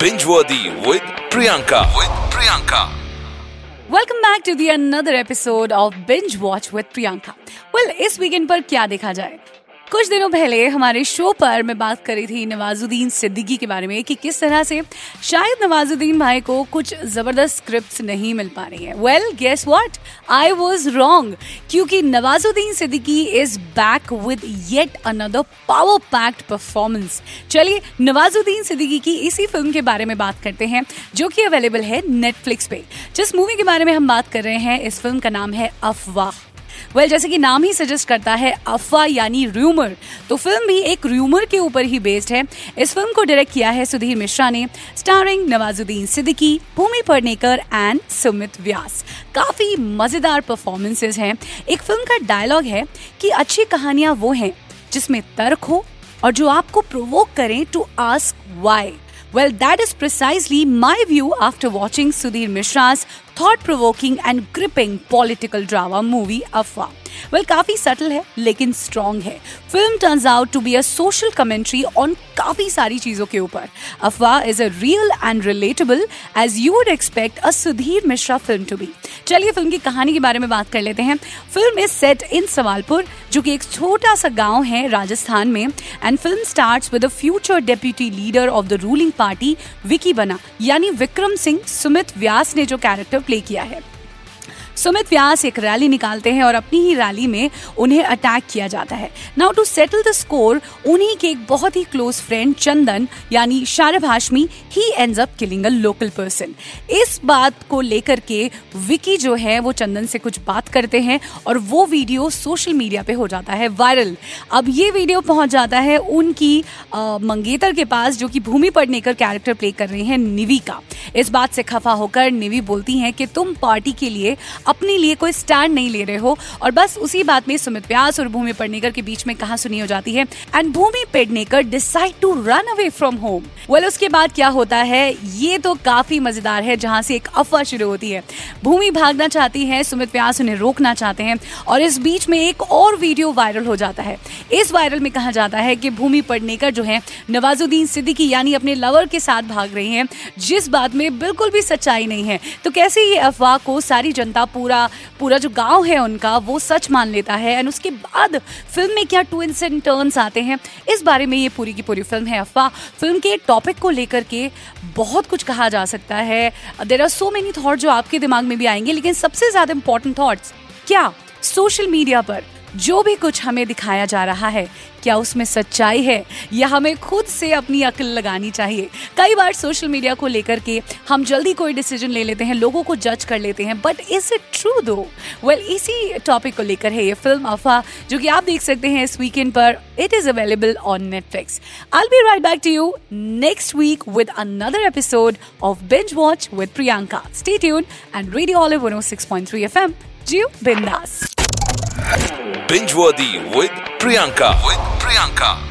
Binge Worthy with Priyanka. With Priyanka. Welcome back to the another episode of binge watch with Priyanka well इस weekend पर क्या देखा जाए कुछ दिनों पहले हमारे शो पर मैं बात करी थी नवाजुद्दीन सिद्दीकी के बारे में कि किस तरह से शायद नवाजुद्दीन भाई को कुछ ज़बरदस्त स्क्रिप्ट्स नहीं मिल पा रही हैं। Well guess what I was wrong क्योंकि Nawazuddin Siddiqui is back with yet another power packed performance चलिए, नवाजुद्दीन सिद्दीकी की इसी फ़िल्म के बारे में बात करते हैं, जो कि अवेलेबल है नेटफ्लिक्स पे। जिस मूवी के बारे में हम बात कर रहे हैं, इस फ़िल्म का नाम है अफवाह। वेल well, जैसे कि नाम ही सजेस्ट करता है अफवाह यानी र्यूमर तो फ़िल्म भी एक र्यूमर के ऊपर ही बेस्ड है। इस फ़िल्म को डायरेक्ट किया है सुधीर मिश्रा ने स्टारिंग नवाजुद्दीन सिद्दीकी भूमि पड़नेकर एंड सुमित व्यास। काफ़ी मज़ेदार परफॉर्मेंसेज हैं। एक फ़िल्म का डायलॉग है कि अच्छी कहानियाँ वो हैं जिसमें तर्क हो और जो आपको प्रोवोक करें to ask why Well, that is precisely my view after watching Sudhir Mishra's thought provoking and gripping political drama movie Afwa. Well काफ़ी सटल है, लेकिन स्ट्रॉन्ग है। Film turns out to be a social commentary on काफ़ी सारी चीज़ों के ऊपर। Afwaah is a real and relatable as you would expect a Sudhir Mishra film to be चलिए फ़िल्म की कहानी के बारे में बात कर लेते हैं। Film is set in Sawalpur जो कि एक छोटा सा गाँव है राजस्थान में and film starts with a future deputy leader of the ruling party Vicky Banna यानी विक्रम सिंह, सुमित व्यास ने जो कैरेक्टर प्ले किया है। सुमित व्यास एक रैली निकालते हैं और अपनी ही रैली में उन्हें अटैक किया जाता है। Now to settle the score उन्हीं के एक बहुत ही क्लोज फ्रेंड चंदन यानी शारभ हाशमी ही end up killing a local person इस बात को लेकर के विकी जो है वो चंदन से कुछ बात करते हैं और वो वीडियो सोशल मीडिया पे हो जाता है वायरल अब ये वीडियो पहुँच जाता है उनकी आ, मंगेतर के पास जो कि भूमि पड़नेकर कैरेक्टर प्ले कर रही है निवी का इस बात से खफा होकर निवी बोलती हैं कि तुम पार्टी के लिए अपने लिए कोई स्टैंड नहीं ले रहे हो। और बस उसी बात में सुमित व्यास और भूमि पेडनेकर के बीच में कहा सुनी हो जाती है। And Bhumi Pednekar decide to run away from home well उसके बाद क्या होता है? ये तो काफ़ी मज़ेदार है, जहाँ से एक अफवाह शुरू होती है। भूमि भागना चाहती है, सुमित व्यास उन्हें रोकना चाहते हैं। और इस बीच में एक और वीडियो वायरल हो जाता है। इस वायरल में कहा जाता है कि भूमि पड़नेकर जो है, नवाजुद्दीन सिद्दीकी यानी अपने लवर के साथ भाग रही हैं, जिस बात में बिल्कुल भी सच्चाई नहीं है। तो कैसे ये अफवाह को सारी जनता पूरा पूरा जो गाँव है उनका, वो सच मान लेता है। एंड उसके बाद फ़िल्म में क्या ट्विंस एंड टर्न्स आते हैं, इस बारे में ये पूरी की पूरी फ़िल्म है अफवाह। फ़िल्म के टॉपिक को लेकर के बहुत कुछ कहा जा सकता है। There are so many thought जो आपके दिमाग में भी आएँगे, लेकिन सबसे ज़्यादा इंपॉर्टेंट थॉट्स क्या? सोशल मीडिया पर। जो भी कुछ हमें दिखाया जा रहा है, क्या उसमें सच्चाई है, या हमें खुद से अपनी अकल लगानी चाहिए? कई बार सोशल मीडिया को लेकर के हम जल्दी कोई डिसीज़न ले लेते हैं, लोगों को जज कर लेते हैं but is it true though well इसी टॉपिक को लेकर है ये फ़िल्म अफा जो कि आप देख सकते हैं इस वीकेंड पर। It is available on Netflix I be right back to you next week with another episode of binge watch with Priyanka stay tune and radio olive 106.3 FM. Jiu Bindas. Binge Worthy with Priyanka. With Priyanka.